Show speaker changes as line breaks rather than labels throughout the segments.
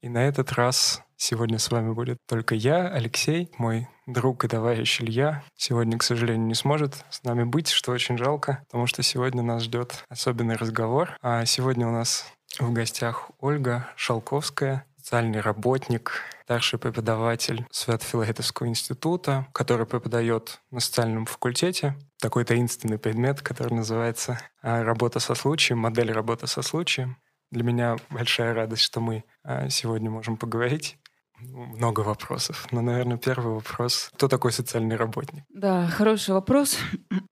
И на этот раз сегодня с вами будет только я, Алексей, мой друг и товарищ Илья. Сегодня, к сожалению, не сможет с нами быть, что очень жалко, потому что сегодня нас ждет особенный разговор. А сегодня у нас в гостях Ольга Шалковская, социальный работник, старший преподаватель Свято-Филаретовского института, который преподает на социальном факультете такой таинственный предмет, который называется а, «Работа со случаем», модель работы со случаем. Для меня большая радость, что мы а, сегодня можем поговорить. Много вопросов. Но, наверное, первый вопрос. Кто такой социальный работник?
Да, хороший вопрос.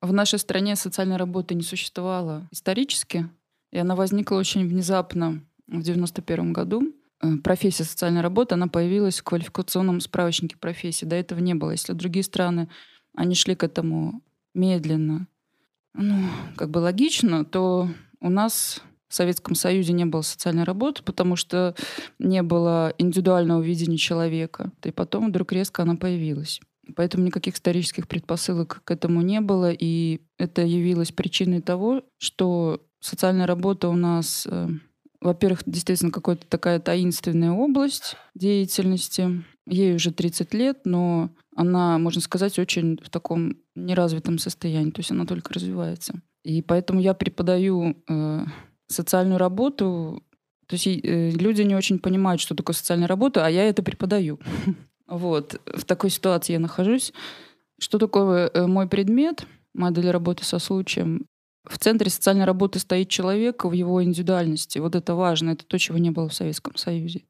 В нашей стране социальной работы не существовало исторически, и она возникла очень внезапно в 91 году. Э, профессия социальной работы, она появилась в квалификационном справочнике профессии. До этого не было. Если другие страны, они шли к этому медленно, ну, как бы логично, то у нас в Советском Союзе не было социальной работы, потому что не было индивидуального видения человека. И потом вдруг резко она появилась. Поэтому никаких исторических предпосылок к этому не было, и это явилось причиной того, что социальная работа у нас э, во-первых, действительно какая-то такая таинственная область деятельности. Ей уже 30 лет, но она, можно сказать, очень в таком неразвитом состоянии, то есть она только развивается. И поэтому я преподаю э, социальную работу. То есть э, люди не очень понимают, что такое социальная работа, а я это преподаю. Вот. В такой ситуации я нахожусь. Что такое э, мой предмет? Модель работы со случаем. В центре социальной работы стоит человек в его индивидуальности. Вот это важно. Это то, чего не было в Советском Союзе.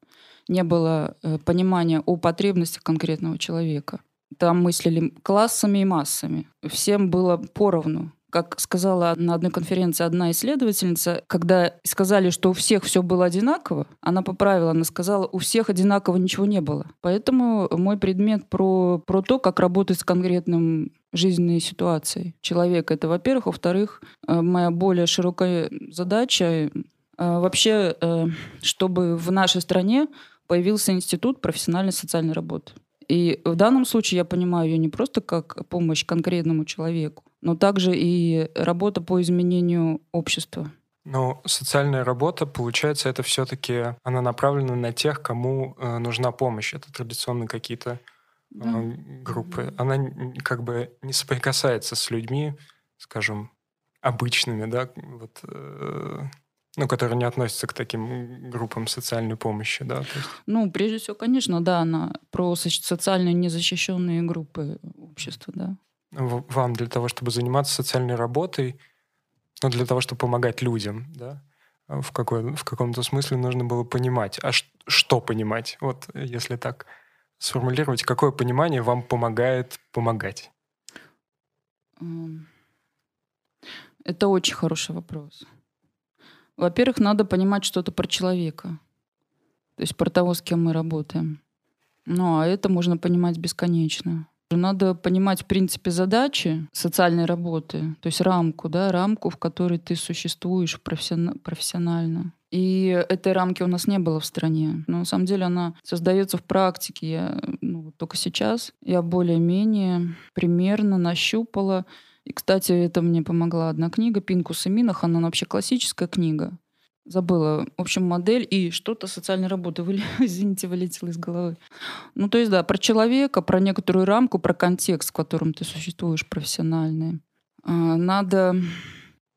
Не было э, понимания о потребностях конкретного человека. Там мыслили классами и массами. Всем было поровну. Как сказала на одной конференции одна исследовательница, когда сказали, что у всех все было одинаково, она поправила, она сказала, у всех одинаково ничего не было. Поэтому мой предмет про, про то, как работать с конкретным жизненной ситуацией человека. Это, во-первых. Во-вторых, э, моя более широкая задача э, вообще, э, чтобы в нашей стране появился институт профессиональной социальной работы. И в данном случае я понимаю ее не просто как помощь конкретному человеку, но также и работа по изменению общества.
Но социальная работа, получается, это все-таки она направлена на тех, кому э, нужна помощь. Это традиционно какие-то да. э, группы. Она как бы не соприкасается с людьми, скажем, обычными, да, вот, э, ну, которые не относятся к таким группам социальной помощи, да? есть...
Ну, прежде всего, конечно, да, она про социально незащищенные группы общества, да.
Вам для того, чтобы заниматься социальной работой, ну, для того, чтобы помогать людям, да, в, какой, в каком-то смысле нужно было понимать. А ш, что понимать? Вот если так сформулировать, какое понимание вам помогает помогать?
Это очень хороший вопрос. Во-первых, надо понимать что-то про человека. То есть про того, с кем мы работаем. Ну, а это можно понимать бесконечно. Надо понимать, в принципе, задачи социальной работы, то есть рамку, да, рамку, в которой ты существуешь профессионально. И этой рамки у нас не было в стране. Но на самом деле она создается в практике. Я, ну, только сейчас я более-менее примерно нащупала и, кстати, это мне помогла одна книга «Пинкус и Минах». Она вообще классическая книга. Забыла, в общем, модель и что-то социальной работы, вы, извините, вылетело из головы. Ну, то есть, да, про человека, про некоторую рамку, про контекст, в котором ты существуешь профессиональный. А, надо,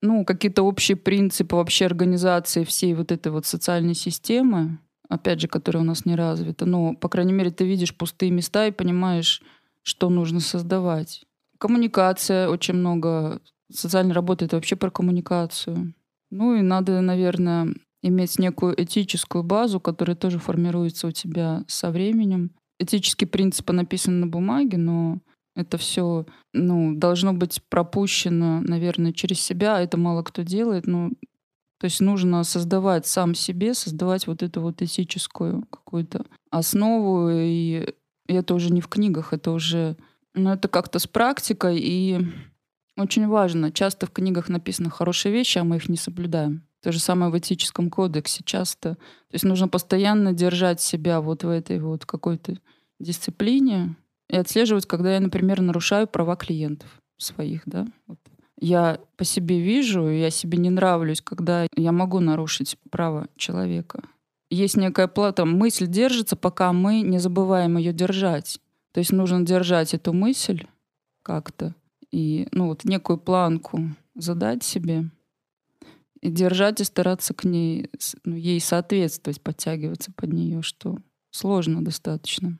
ну, какие-то общие принципы вообще организации всей вот этой вот социальной системы, опять же, которая у нас не развита. Но, по крайней мере, ты видишь пустые места и понимаешь, что нужно создавать. Коммуникация очень много. Социальная работа — это вообще про коммуникацию. Ну и надо, наверное, иметь некую этическую базу, которая тоже формируется у тебя со временем. Этические принципы написаны на бумаге, но это все ну, должно быть пропущено, наверное, через себя. Это мало кто делает. Ну, то есть нужно создавать сам себе, создавать вот эту вот этическую какую-то основу. И это уже не в книгах, это уже но это как-то с практикой и Очень важно. Часто в книгах написаны хорошие вещи, а мы их не соблюдаем. То же самое в этическом кодексе часто. То есть нужно постоянно держать себя вот в этой вот какой-то дисциплине и отслеживать, когда я, например, нарушаю права клиентов своих, да. Вот. Я по себе вижу, я себе не нравлюсь, когда я могу нарушить право человека. Есть некая плата, мысль держится, пока мы не забываем ее держать. То есть нужно держать эту мысль как-то и ну вот некую планку задать себе и держать и стараться к ней, ну, ей соответствовать, подтягиваться под нее, что сложно достаточно.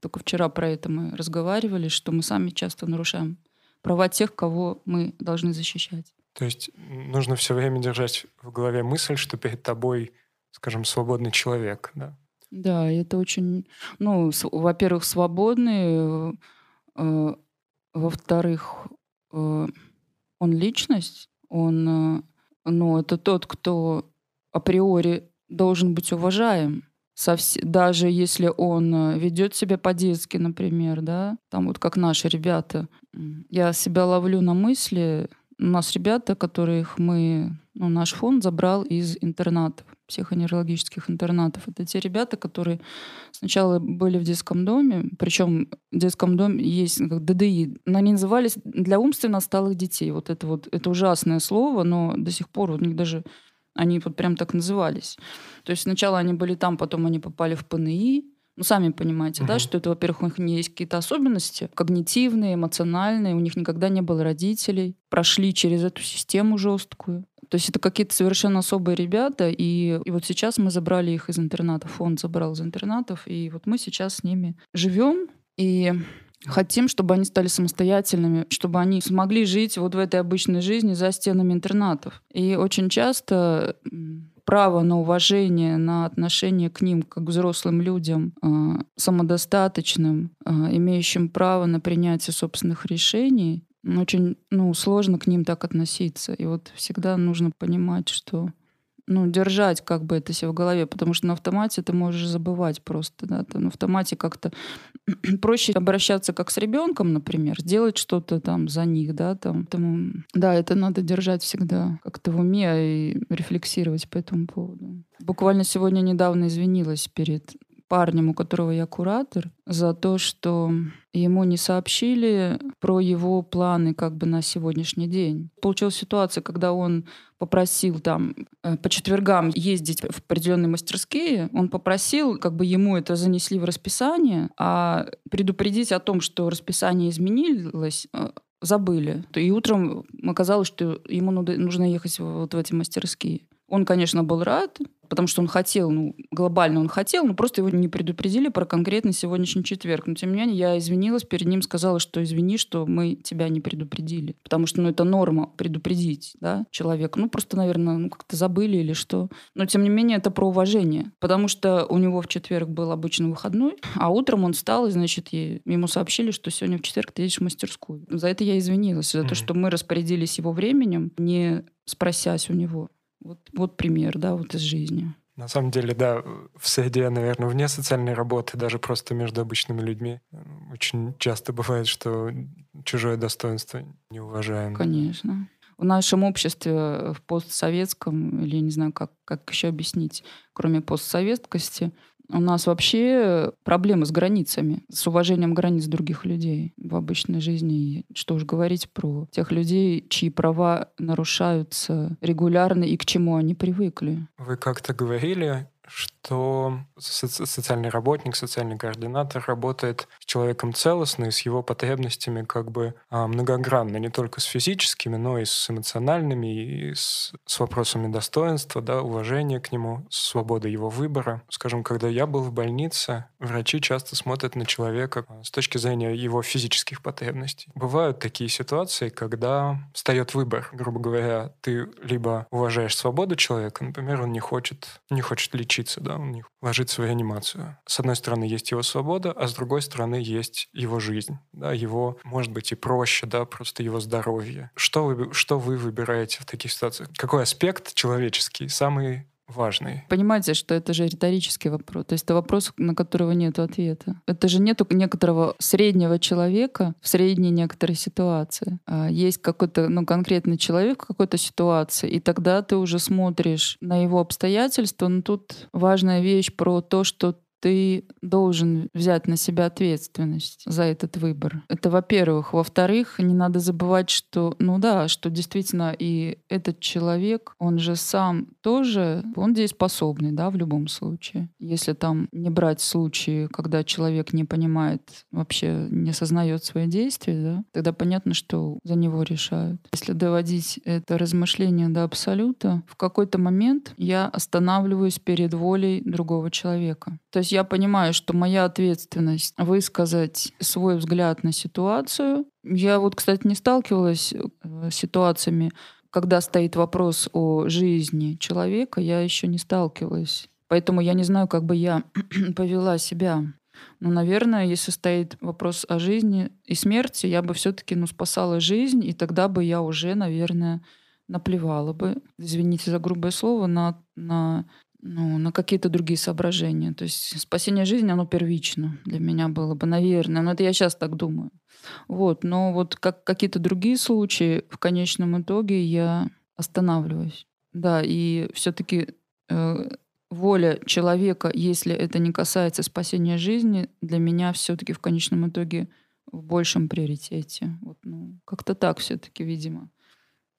Только вчера про это мы разговаривали, что мы сами часто нарушаем права тех, кого мы должны защищать.
То есть нужно все время держать в голове мысль, что перед тобой, скажем, свободный человек, да?
Да, это очень, ну, во-первых, свободный, э, во-вторых, э, он личность, он, э, ну, это тот, кто априори должен быть уважаем. Даже если он э, ведет себя по-детски, например, да, там вот как наши ребята, я себя ловлю на мысли, у нас ребята, которых мы, ну, наш фонд забрал из интернатов, психоневрологических интернатов. Это те ребята, которые сначала были в детском доме, причем в детском доме есть как ДДИ, но они назывались для умственно отсталых детей. Вот это вот, это ужасное слово, но до сих пор у них даже они вот прям так назывались. То есть сначала они были там, потом они попали в ПНИ. Ну, сами понимаете, угу. да, что это, во-первых, у них есть какие-то особенности когнитивные, эмоциональные, у них никогда не было родителей, прошли через эту систему жесткую. То есть это какие-то совершенно особые ребята, и, и вот сейчас мы забрали их из интерната, фонд забрал из интернатов, и вот мы сейчас с ними живем, и Хотим, чтобы они стали самостоятельными, чтобы они смогли жить вот в этой обычной жизни за стенами интернатов. И очень часто право на уважение, на отношение к ним как к взрослым людям, а, самодостаточным, а, имеющим право на принятие собственных решений, очень ну, сложно к ним так относиться. И вот всегда нужно понимать, что ну, держать как бы это себе в голове, потому что на автомате ты можешь забывать просто, да, ты на автомате как-то проще обращаться как с ребенком, например, сделать что-то там за них, да, там, тому, да, это надо держать всегда как-то в уме и рефлексировать по этому поводу. Буквально сегодня недавно извинилась перед парнем, у которого я куратор, за то, что ему не сообщили про его планы как бы на сегодняшний день. Получилась ситуация, когда он попросил там э, по четвергам ездить в определенные мастерские, он попросил, как бы ему это занесли в расписание, а предупредить о том, что расписание изменилось, э, забыли. И утром оказалось, что ему нужно ехать вот в эти мастерские. Он, конечно, был рад, потому что он хотел, ну, глобально он хотел, но просто его не предупредили про конкретный сегодняшний четверг. Но, тем не менее, я извинилась перед ним, сказала, что извини, что мы тебя не предупредили. Потому что, ну, это норма предупредить, да, человека. Ну, просто, наверное, ну, как-то забыли или что. Но, тем не менее, это про уважение. Потому что у него в четверг был обычный выходной, а утром он встал, и, значит, ему сообщили, что сегодня в четверг ты едешь в мастерскую. За это я извинилась, за mm-hmm. то, что мы распорядились его временем, не спросясь у него. Вот, вот пример, да, вот из жизни.
На самом деле, да, в среде, наверное, вне социальной работы, даже просто между обычными людьми, очень часто бывает, что чужое достоинство не уважаем.
Конечно. В нашем обществе, в постсоветском, или не знаю, как, как еще объяснить, кроме постсоветскости, у нас вообще проблемы с границами, с уважением границ других людей в обычной жизни. Что уж говорить про тех людей, чьи права нарушаются регулярно и к чему они привыкли.
Вы как-то говорили что социальный работник, социальный координатор работает с человеком целостно и с его потребностями как бы а, многогранно, не только с физическими, но и с эмоциональными, и с, с вопросами достоинства, да, уважения к нему, свободы его выбора. Скажем, когда я был в больнице, врачи часто смотрят на человека с точки зрения его физических потребностей. Бывают такие ситуации, когда встает выбор, грубо говоря, ты либо уважаешь свободу человека, например, он не хочет, не хочет лечить лечиться, да, у них ложится в реанимацию. С одной стороны есть его свобода, а с другой стороны есть его жизнь, да, его, может быть, и проще, да, просто его здоровье. Что вы, что вы выбираете в таких ситуациях? Какой аспект человеческий самый важный.
Понимаете, что это же риторический вопрос. То есть это вопрос, на которого нет ответа. Это же нету некоторого среднего человека в средней некоторой ситуации. А есть какой-то ну, конкретный человек в какой-то ситуации, и тогда ты уже смотришь на его обстоятельства. Но тут важная вещь про то, что ты должен взять на себя ответственность за этот выбор. Это во-первых. Во-вторых, не надо забывать, что, ну да, что действительно и этот человек, он же сам тоже, он дееспособный, да, в любом случае. Если там не брать случаи, когда человек не понимает, вообще не осознает свои действия, да, тогда понятно, что за него решают. Если доводить это размышление до абсолюта, в какой-то момент я останавливаюсь перед волей другого человека. То есть я понимаю, что моя ответственность высказать свой взгляд на ситуацию. Я вот, кстати, не сталкивалась э, с ситуациями, когда стоит вопрос о жизни человека, я еще не сталкивалась. Поэтому я не знаю, как бы я повела себя. Но, наверное, если стоит вопрос о жизни и смерти, я бы все-таки ну, спасала жизнь, и тогда бы я уже, наверное, наплевала бы, извините за грубое слово, на, на ну, на какие-то другие соображения. То есть спасение жизни, оно первично для меня было бы, наверное. Но это я сейчас так думаю. Вот. Но вот как какие-то другие случаи, в конечном итоге я останавливаюсь. Да, и все-таки э, воля человека, если это не касается спасения жизни, для меня все-таки в конечном итоге в большем приоритете. Вот, ну, как-то так все-таки, видимо.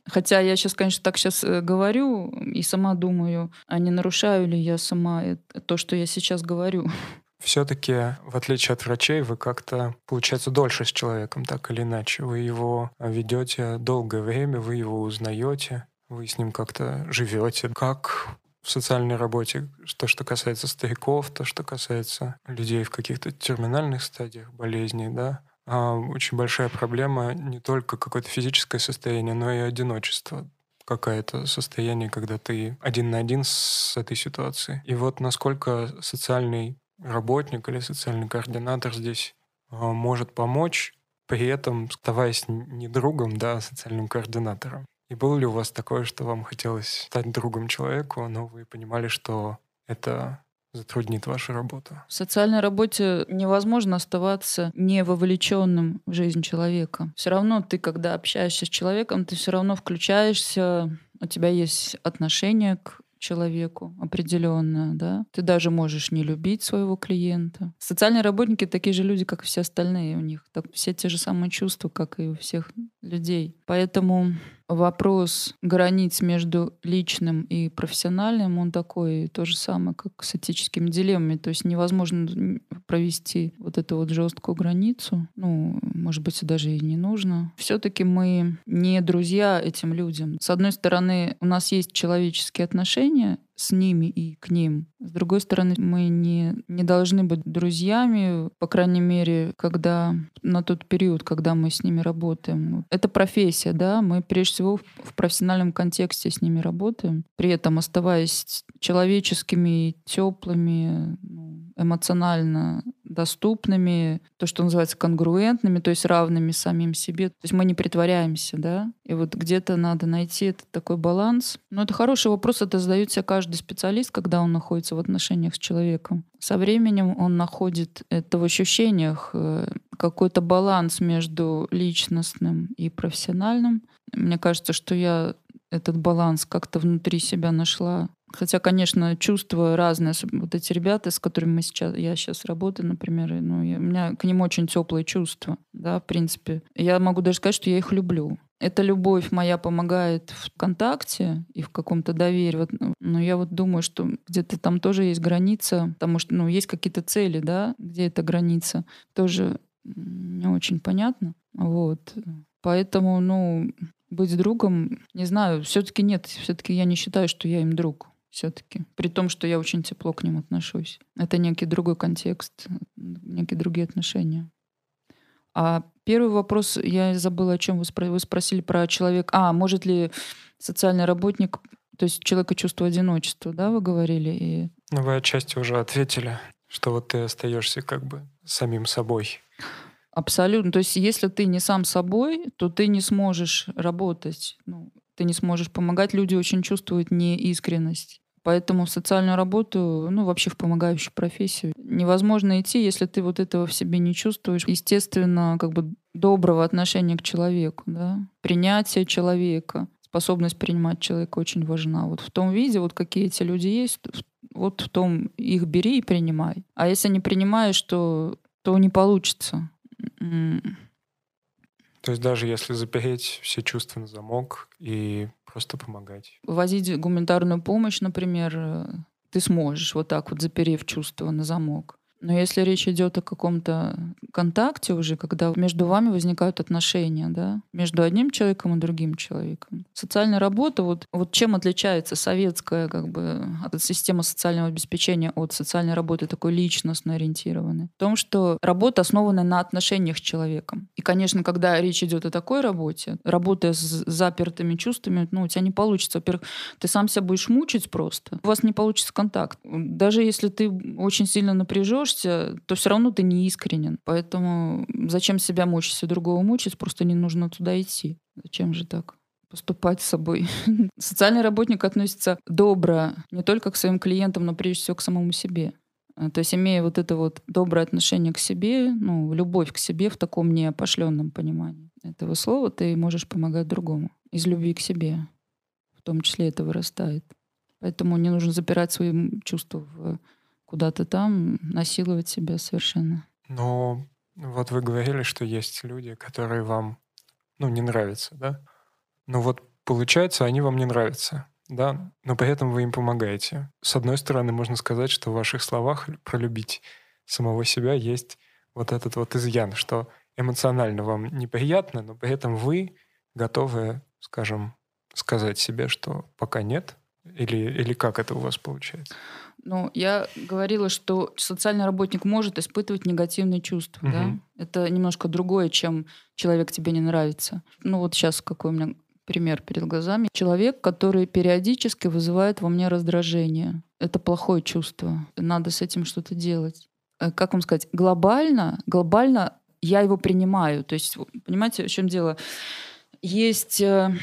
Хотя я сейчас, конечно, так сейчас э, говорю и сама думаю, а не нарушаю ли я сама то, что я сейчас говорю.
Все-таки, в отличие от врачей, вы как-то, получается, дольше с человеком, так или иначе. Вы его ведете долгое время, вы его узнаете, вы с ним как-то живете. Как в социальной работе, то, что касается стариков, то, что касается людей в каких-то терминальных стадиях болезней, да, очень большая проблема не только какое-то физическое состояние, но и одиночество какое-то состояние, когда ты один на один с этой ситуацией. И вот насколько социальный работник или социальный координатор здесь а, может помочь, при этом оставаясь не другом, да, а социальным координатором. И было ли у вас такое, что вам хотелось стать другом человеку, но вы понимали, что это затруднит вашу работу.
В социальной работе невозможно оставаться не вовлеченным в жизнь человека. Все равно ты, когда общаешься с человеком, ты все равно включаешься, у тебя есть отношение к человеку определенное, да. Ты даже можешь не любить своего клиента. Социальные работники такие же люди, как и все остальные. У них так, все те же самые чувства, как и у всех людей. Поэтому вопрос границ между личным и профессиональным, он такой, то же самое, как с этическими дилеммами. То есть невозможно провести вот эту вот жесткую границу. Ну, может быть, даже и не нужно. Все-таки мы не друзья этим людям. С одной стороны, у нас есть человеческие отношения, с ними и к ним. С другой стороны, мы не, не должны быть друзьями, по крайней мере, когда на тот период, когда мы с ними работаем. Это профессия, да, мы прежде всего в, в профессиональном контексте с ними работаем, при этом оставаясь человеческими, теплыми, ну, эмоционально доступными, то, что называется конгруентными, то есть равными самим себе. То есть мы не притворяемся, да. И вот где-то надо найти этот такой баланс. Но это хороший вопрос, это задает себе каждый специалист, когда он находится в отношениях с человеком. Со временем он находит это в ощущениях, э, какой-то баланс между личностным и профессиональным. Мне кажется, что я этот баланс как-то внутри себя нашла Хотя, конечно, чувства разные. Вот эти ребята, с которыми мы сейчас, я сейчас работаю, например, ну, я, у меня к ним очень теплые чувства, да, в принципе. Я могу даже сказать, что я их люблю. Эта любовь моя помогает в контакте и в каком-то доверии. Вот, ну, но я вот думаю, что где-то там тоже есть граница, потому что ну, есть какие-то цели, да, где эта граница, тоже не очень понятно. Вот. Поэтому, ну, быть другом, не знаю, все-таки нет, все-таки я не считаю, что я им друг все-таки. При том, что я очень тепло к ним отношусь. Это некий другой контекст, некие другие отношения. А первый вопрос, я забыла, о чем вы, спро- вы спросили про человека. А, может ли социальный работник, то есть человека чувство одиночества, да, вы говорили? И...
Ну, вы отчасти уже ответили, что вот ты остаешься как бы самим собой.
Абсолютно. То есть если ты не сам собой, то ты не сможешь работать. Ну, ты не сможешь помогать. Люди очень чувствуют неискренность Поэтому в социальную работу, ну, вообще в помогающую профессию невозможно идти, если ты вот этого в себе не чувствуешь. Естественно, как бы доброго отношения к человеку, да, принятие человека, способность принимать человека очень важна. Вот в том виде, вот какие эти люди есть, вот в том их бери и принимай. А если не принимаешь, то, то не получится.
То есть даже если запереть все чувства на замок и просто помогать.
Возить гуманитарную помощь, например, э, ты сможешь вот так вот заперев чувства на замок. Но если речь идет о каком-то контакте уже, когда между вами возникают отношения, да, между одним человеком и другим человеком. Социальная работа, вот, вот чем отличается советская как бы от система социального обеспечения от социальной работы такой личностно ориентированной? В том, что работа основана на отношениях с человеком. И, конечно, когда речь идет о такой работе, работая с запертыми чувствами, ну, у тебя не получится. Во-первых, ты сам себя будешь мучить просто. У вас не получится контакт. Даже если ты очень сильно напряжешь напряжешься, то все равно ты не искренен. Поэтому зачем себя мучить и другого мучить, просто не нужно туда идти. Зачем же так? поступать с собой. Социальный работник относится добро не только к своим клиентам, но прежде всего к самому себе. А, то есть имея вот это вот доброе отношение к себе, ну, любовь к себе в таком неопошленном понимании этого слова, ты можешь помогать другому. Из любви к себе. В том числе это вырастает. Поэтому не нужно запирать свои чувства в куда-то там насиловать себя совершенно.
Но вот вы говорили, что есть люди, которые вам, ну, не нравятся, да? Ну вот получается, они вам не нравятся, да? Но при этом вы им помогаете. С одной стороны, можно сказать, что в ваших словах про любить самого себя есть вот этот вот изъян, что эмоционально вам неприятно, но при этом вы готовы, скажем, сказать себе, что пока нет, или, или как это у вас получается?
Ну, я говорила, что социальный работник может испытывать негативные чувства, угу. да? Это немножко другое, чем человек тебе не нравится. Ну, вот сейчас какой у меня пример перед глазами. Человек, который периодически вызывает во мне раздражение. Это плохое чувство. Надо с этим что-то делать. Э, как вам сказать? Глобально, глобально я его принимаю. То есть, понимаете, в чем дело? Есть э,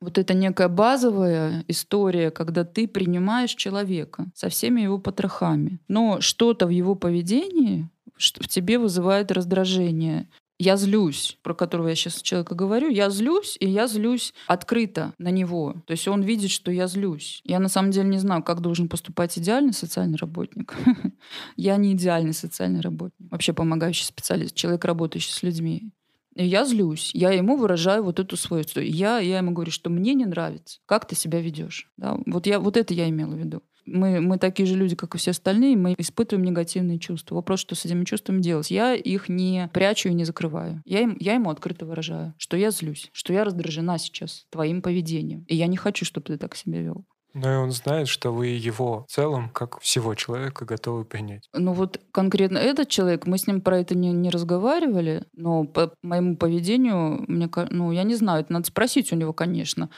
вот это некая базовая история, когда ты принимаешь человека со всеми его потрохами, но что-то в его поведении в тебе вызывает раздражение. Я злюсь, про которого я сейчас человека говорю, я злюсь, и я злюсь открыто на него. То есть он видит, что я злюсь. Я на самом деле не знаю, как должен поступать идеальный социальный работник. Я не идеальный социальный работник. Вообще помогающий специалист, человек, работающий с людьми. Я злюсь, я ему выражаю вот эту свою Я, я ему говорю, что мне не нравится, как ты себя ведешь. Да? Вот, я, вот это я имела в виду. Мы, мы такие же люди, как и все остальные, мы испытываем негативные чувства. Вопрос, что с этими чувствами делать. Я их не прячу и не закрываю. Я, им, я ему открыто выражаю, что я злюсь, что я раздражена сейчас твоим поведением. И я не хочу, чтобы ты так себя вел.
Но и он знает, что вы его в целом, как всего человека, готовы принять.
Ну вот конкретно этот человек, мы с ним про это не, не разговаривали, но по моему поведению, мне, ну я не знаю, это надо спросить у него, конечно.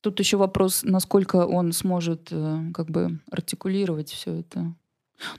Тут еще вопрос, насколько он сможет э, как бы артикулировать все это.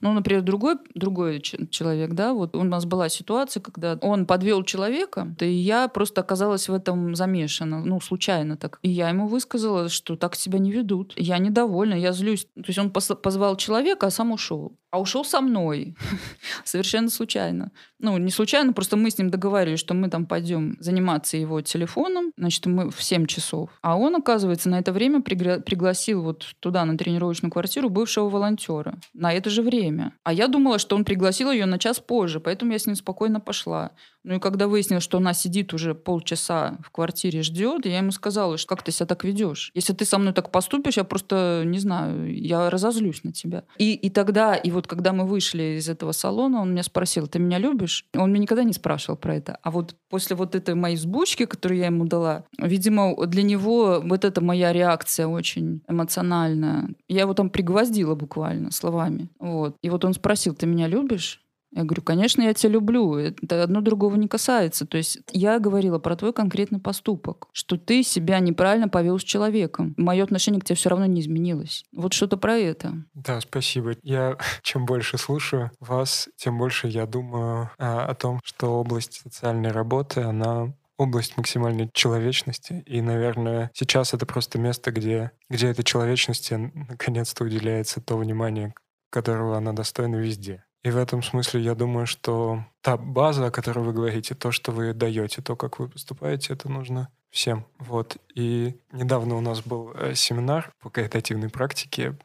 Ну, например, другой, другой человек, да, вот у нас была ситуация, когда он подвел человека, и я просто оказалась в этом замешана, ну, случайно так. И я ему высказала, что так себя не ведут. Я недовольна, я злюсь. То есть он позвал человека, а сам ушел а ушел со мной. Совершенно случайно. Ну, не случайно, просто мы с ним договаривались, что мы там пойдем заниматься его телефоном, значит, мы в 7 часов. А он, оказывается, на это время пригла- пригласил вот туда, на тренировочную квартиру, бывшего волонтера. На это же время. А я думала, что он пригласил ее на час позже, поэтому я с ним спокойно пошла. Ну и когда выяснилось, что она сидит уже полчаса в квартире, ждет, я ему сказала, что как ты себя так ведешь? Если ты со мной так поступишь, я просто, не знаю, я разозлюсь на тебя. И, и тогда, и вот когда мы вышли из этого салона, он меня спросил, ты меня любишь? Он меня никогда не спрашивал про это. А вот после вот этой моей сбучки, которую я ему дала, видимо, для него вот эта моя реакция очень эмоциональная. Я его там пригвоздила буквально словами. Вот. И вот он спросил, ты меня любишь? Я говорю, конечно, я тебя люблю. Это одно другого не касается. То есть я говорила про твой конкретный поступок, что ты себя неправильно повел с человеком. Мое отношение к тебе все равно не изменилось. Вот что-то про это.
Да, спасибо. Я чем больше слушаю вас, тем больше я думаю а, о том, что область социальной работы, она область максимальной человечности. И, наверное, сейчас это просто место, где, где этой человечности наконец-то уделяется то внимание, которого она достойна везде. И в этом смысле я думаю, что та база, о которой вы говорите, то, что вы даете, то, как вы поступаете, это нужно всем. Вот. И недавно у нас был э, семинар по каритативной практике,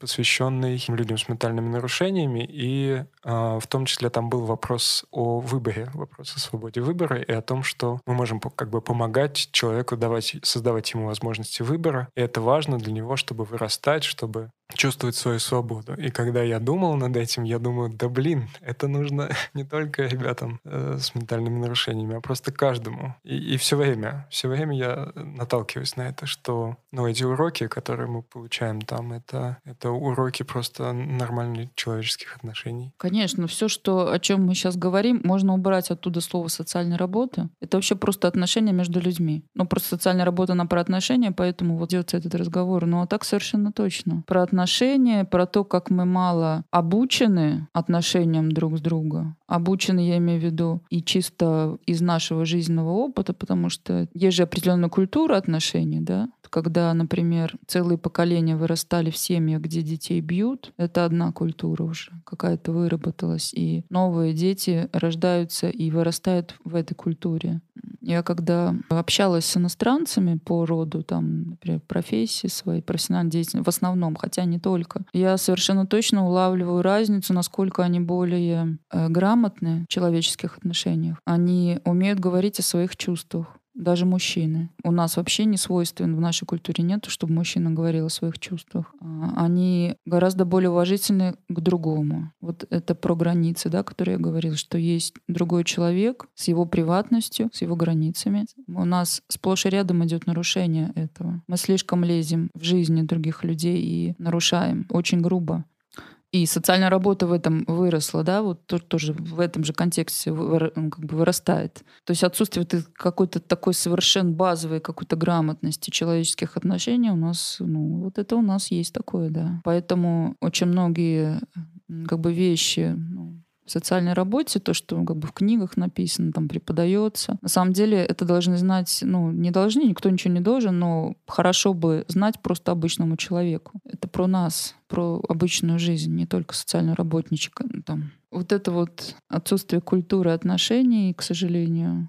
посвященный людям с ментальными нарушениями, и э, в том числе там был вопрос о выборе, вопрос о свободе выбора и о том, что мы можем как бы помогать человеку давать, создавать ему возможности выбора, и это важно для него, чтобы вырастать, чтобы чувствовать свою свободу. И когда я думал над этим, я думаю, да блин, это нужно не только ребятам э, с ментальными нарушениями, а просто каждому. И, и все время, все время я наталкиваюсь на это, что ну, эти уроки, которые мы получаем там, это, это уроки просто нормальных человеческих отношений.
Конечно, все, что, о чем мы сейчас говорим, можно убрать оттуда слово социальной работы. Это вообще просто отношения между людьми. Ну, просто социальная работа, она про отношения, поэтому вот идет этот разговор. Ну, а так совершенно точно. Про отношения, про то, как мы мало обучены отношениям друг с другом. Обучены, я имею в виду, и чисто из нашего жизненного опыта, потому что есть же определенная культура отношений, да, когда, например, целые поколения вырастали в семьях, где детей бьют, это одна культура уже какая-то выработалась, и новые дети рождаются и вырастают в этой культуре. Я когда общалась с иностранцами по роду, там, например, профессии своей, профессиональной деятельности, в основном, хотя не только, я совершенно точно улавливаю разницу, насколько они более э, грамотны в человеческих отношениях. Они умеют говорить о своих чувствах даже мужчины. У нас вообще не свойственно, в нашей культуре нет, чтобы мужчина говорил о своих чувствах. А, они гораздо более уважительны к другому. Вот это про границы, да, которые я говорила, что есть другой человек с его приватностью, с его границами. У нас сплошь и рядом идет нарушение этого. Мы слишком лезем в жизни других людей и нарушаем очень грубо. И социальная работа в этом выросла, да, вот тоже в этом же контексте как бы вырастает. То есть отсутствие какой-то такой совершенно базовой какой-то грамотности человеческих отношений у нас, ну, вот это у нас есть такое, да. Поэтому очень многие как бы вещи, ну, в социальной работе, то, что как бы в книгах написано, там преподается. На самом деле это должны знать, ну, не должны, никто ничего не должен, но хорошо бы знать просто обычному человеку. Это про нас, про обычную жизнь, не только социального работничка. Ну, там. Вот это вот отсутствие культуры отношений, к сожалению,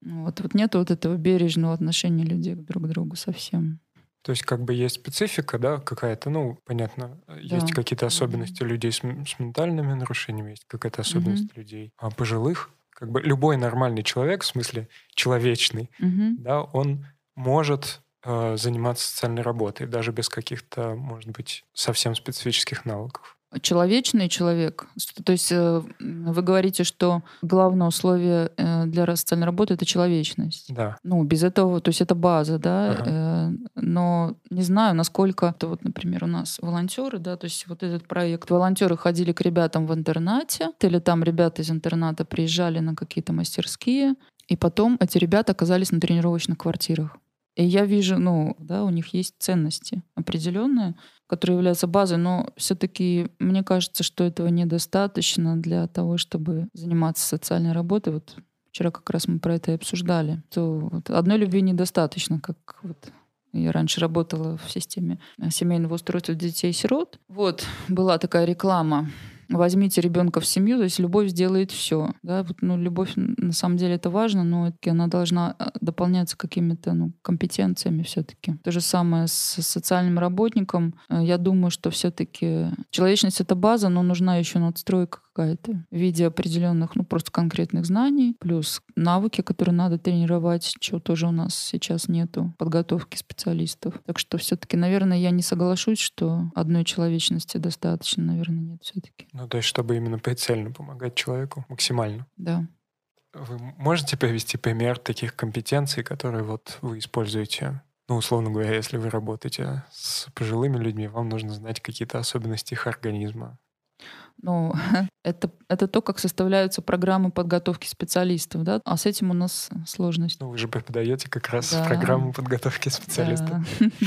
вот, вот нет вот этого бережного отношения людей друг к другу совсем.
То есть как бы есть специфика, да, какая-то, ну, понятно, да. есть какие-то особенности людей с, с ментальными нарушениями, есть какая-то особенность угу. людей а пожилых. Как бы любой нормальный человек, в смысле человечный, угу. да, он может э, заниматься социальной работой, даже без каких-то, может быть, совсем специфических навыков
человечный человек. То есть э, вы говорите, что главное условие э, для социальной работы это человечность.
Да.
Ну, без этого, то есть это база, да. Ага. Э, но не знаю, насколько это вот, например, у нас волонтеры, да, то есть вот этот проект. Волонтеры ходили к ребятам в интернате, или там ребята из интерната приезжали на какие-то мастерские, и потом эти ребята оказались на тренировочных квартирах. И я вижу, ну, да, у них есть ценности определенные, которые являются базой, но все-таки мне кажется, что этого недостаточно для того, чтобы заниматься социальной работой. Вот вчера как раз мы про это и обсуждали. То вот одной любви недостаточно, как вот я раньше работала в системе семейного устройства детей-сирот. Вот, была такая реклама возьмите ребенка в семью, то есть любовь сделает все. Да? Вот, ну, любовь на самом деле это важно, но она должна а, дополняться какими-то ну, компетенциями все-таки. То же самое с социальным работником. Э, я думаю, что все-таки человечность это база, но нужна еще надстройка какая-то в виде определенных, ну, просто конкретных знаний, плюс навыки, которые надо тренировать, чего тоже у нас сейчас нету, подготовки специалистов. Так что все-таки, наверное, я не соглашусь, что одной человечности достаточно, наверное, нет все-таки.
Ну, то есть, чтобы именно прицельно помогать человеку максимально.
Да.
Вы можете привести пример таких компетенций, которые вот вы используете ну, условно говоря, если вы работаете с пожилыми людьми, вам нужно знать какие-то особенности их организма,
ну, это, это то, как составляются программы подготовки специалистов, да, а с этим у нас сложность.
Ну, вы же преподаете как раз да. программу подготовки специалистов. Да.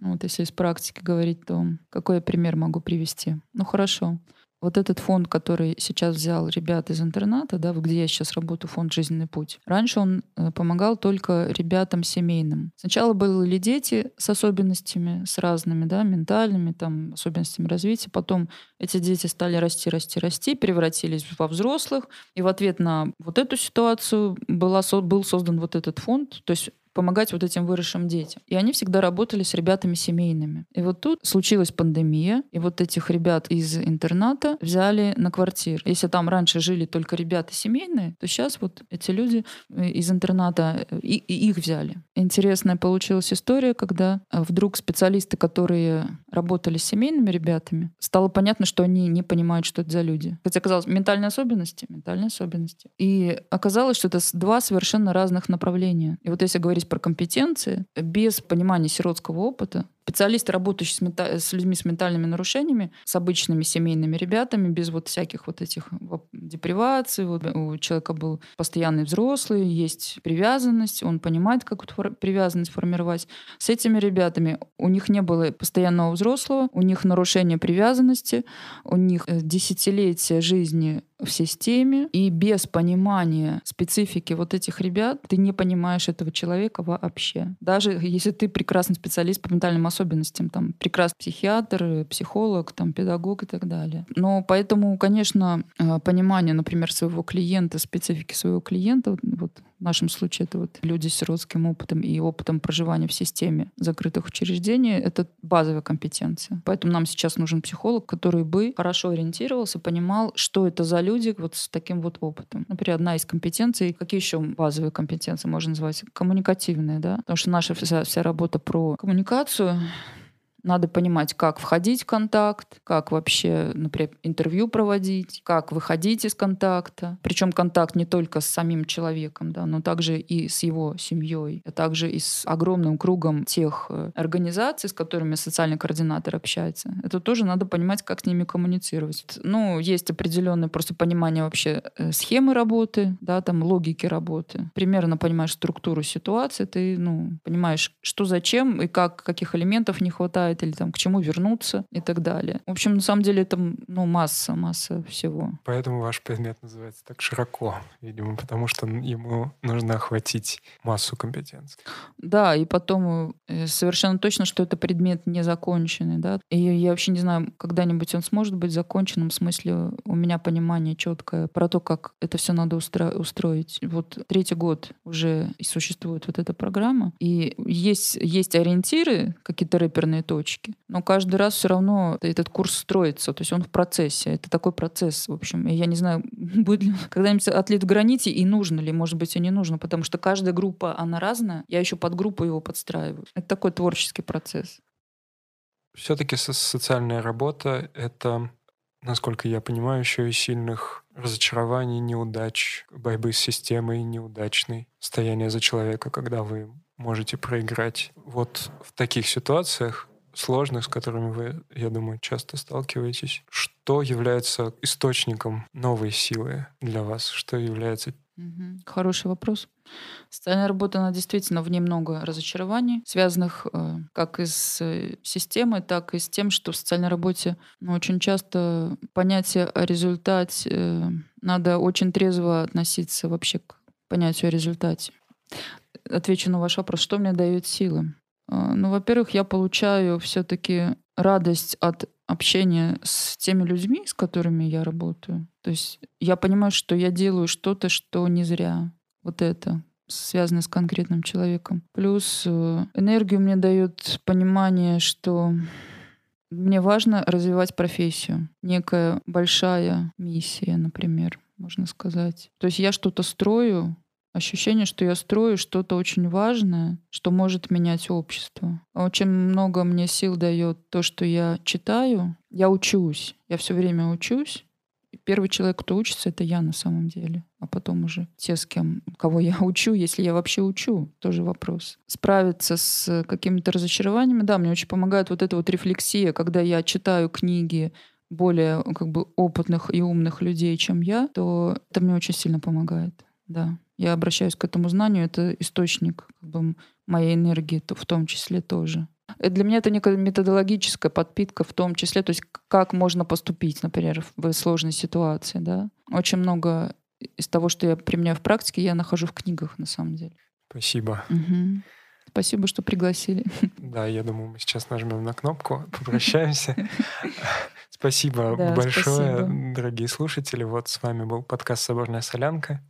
Вот если из практики говорить, то какой я пример могу привести? Ну, хорошо. Вот этот фонд, который сейчас взял ребят из интерната, да, где я сейчас работаю, фонд «Жизненный путь», раньше он э, помогал только ребятам семейным. Сначала были дети с особенностями, с разными, да, ментальными, там, особенностями развития. Потом эти дети стали расти, расти, расти, превратились во взрослых. И в ответ на вот эту ситуацию была, был создан вот этот фонд. То есть помогать вот этим выросшим детям. И они всегда работали с ребятами семейными. И вот тут случилась пандемия, и вот этих ребят из интерната взяли на квартиру. Если там раньше жили только ребята семейные, то сейчас вот эти люди э, из интерната, э, и, и их взяли. Интересная получилась история, когда э, вдруг специалисты, которые работали с семейными ребятами, стало понятно, что они не понимают, что это за люди. Хотя оказалось, ментальные особенности, ментальные особенности. И оказалось, что это два совершенно разных направления. И вот если говорить говорить про компетенции без понимания сиротского опыта, специалисты, работающие с, мета- с людьми с ментальными нарушениями, с обычными семейными ребятами, без вот всяких вот этих деприваций. Вот у человека был постоянный взрослый, есть привязанность, он понимает, как эту привязанность формировать. С этими ребятами у них не было постоянного взрослого, у них нарушение привязанности, у них э, десятилетия жизни в системе, и без понимания специфики вот этих ребят ты не понимаешь этого человека вообще. Даже если ты прекрасный специалист по ментальным особенностям, там, прекрасный психиатр, психолог, там, педагог и так далее. Но поэтому, конечно, э, понимание, например, своего клиента, специфики своего клиента, вот в нашем случае это вот люди с сиротским опытом и опытом проживания в системе закрытых учреждений, это базовая компетенция. Поэтому нам сейчас нужен психолог, который бы хорошо ориентировался, понимал, что это за люди вот с таким вот опытом. Например, одна из компетенций, какие еще базовые компетенции можно назвать? Коммуникативные, да? Потому что наша вся, вся работа про коммуникацию, надо понимать, как входить в контакт, как вообще, например, интервью проводить, как выходить из контакта. Причем контакт не только с самим человеком, да, но также и с его семьей, а также и с огромным кругом тех э, организаций, с которыми социальный координатор общается. Это тоже надо понимать, как с ними коммуницировать. Ну, есть определенное просто понимание вообще э, схемы работы, да, там логики работы. Примерно понимаешь структуру ситуации, ты, ну, понимаешь, что зачем и как, каких элементов не хватает бывает, или там к чему вернуться и так далее. В общем, на самом деле это ну, масса, масса всего.
Поэтому ваш предмет называется так широко, видимо, потому что ему нужно охватить массу компетенций.
Да, и потом э, совершенно точно, что это предмет незаконченный, да, и я вообще не знаю, когда-нибудь он сможет быть законченным, в смысле у меня понимание четкое про то, как это все надо устро- устроить. Вот третий год уже существует вот эта программа, и есть, есть ориентиры, какие-то рэперные точки, точки. Но каждый раз все равно этот курс строится, то есть он в процессе. Это такой процесс, в общем. И я не знаю, будет ли когда-нибудь отлит в граните и нужно ли, может быть, и не нужно, потому что каждая группа, она разная. Я еще под группу его подстраиваю. Это такой творческий процесс.
Все-таки социальная работа — это, насколько я понимаю, еще и сильных разочарований, неудач, борьбы с системой неудачной, стояние за человека, когда вы можете проиграть. Вот в таких ситуациях сложных, с которыми вы, я думаю, часто сталкиваетесь. Что является источником новой силы для вас? Что является...
Хороший вопрос. Социальная работа, она действительно в ней много разочарований, связанных э, как и с э, системой, так и с тем, что в социальной работе ну, очень часто понятие о результате, э, надо очень трезво относиться вообще к понятию о результате. Отвечу на ваш вопрос, что мне дает силы? А, ну, во-первых, я получаю все-таки радость от общения с теми людьми, с которыми я работаю. То есть я понимаю, что я делаю что-то, что не зря. Вот это связано с конкретным человеком. Плюс э, энергию мне дает понимание, что мне важно развивать профессию. Некая большая миссия, например, можно сказать. То есть я что-то строю, ощущение, что я строю что-то очень важное, что может менять общество. Очень много мне сил дает то, что я читаю. Я учусь. Я все время учусь. первый человек, кто учится, это я на самом деле. А потом уже те, с кем, кого я учу, если я вообще учу, тоже вопрос. Справиться с какими-то разочарованиями, да, мне очень помогает вот эта вот рефлексия, когда я читаю книги более как бы опытных и умных людей, чем я, то это мне очень сильно помогает, да я обращаюсь к этому знанию, это источник как бы, моей энергии в том числе тоже. Э, для меня это некая методологическая подпитка в том числе, то есть как можно поступить, например, в сложной ситуации, да. Очень много из того, что я применяю в практике, я нахожу в книгах на самом деле.
Спасибо.
Угу. Спасибо, что пригласили.
Да, я думаю, мы сейчас нажмем на кнопку, попрощаемся. Спасибо большое, дорогие слушатели. Вот с вами был подкаст «Соборная солянка».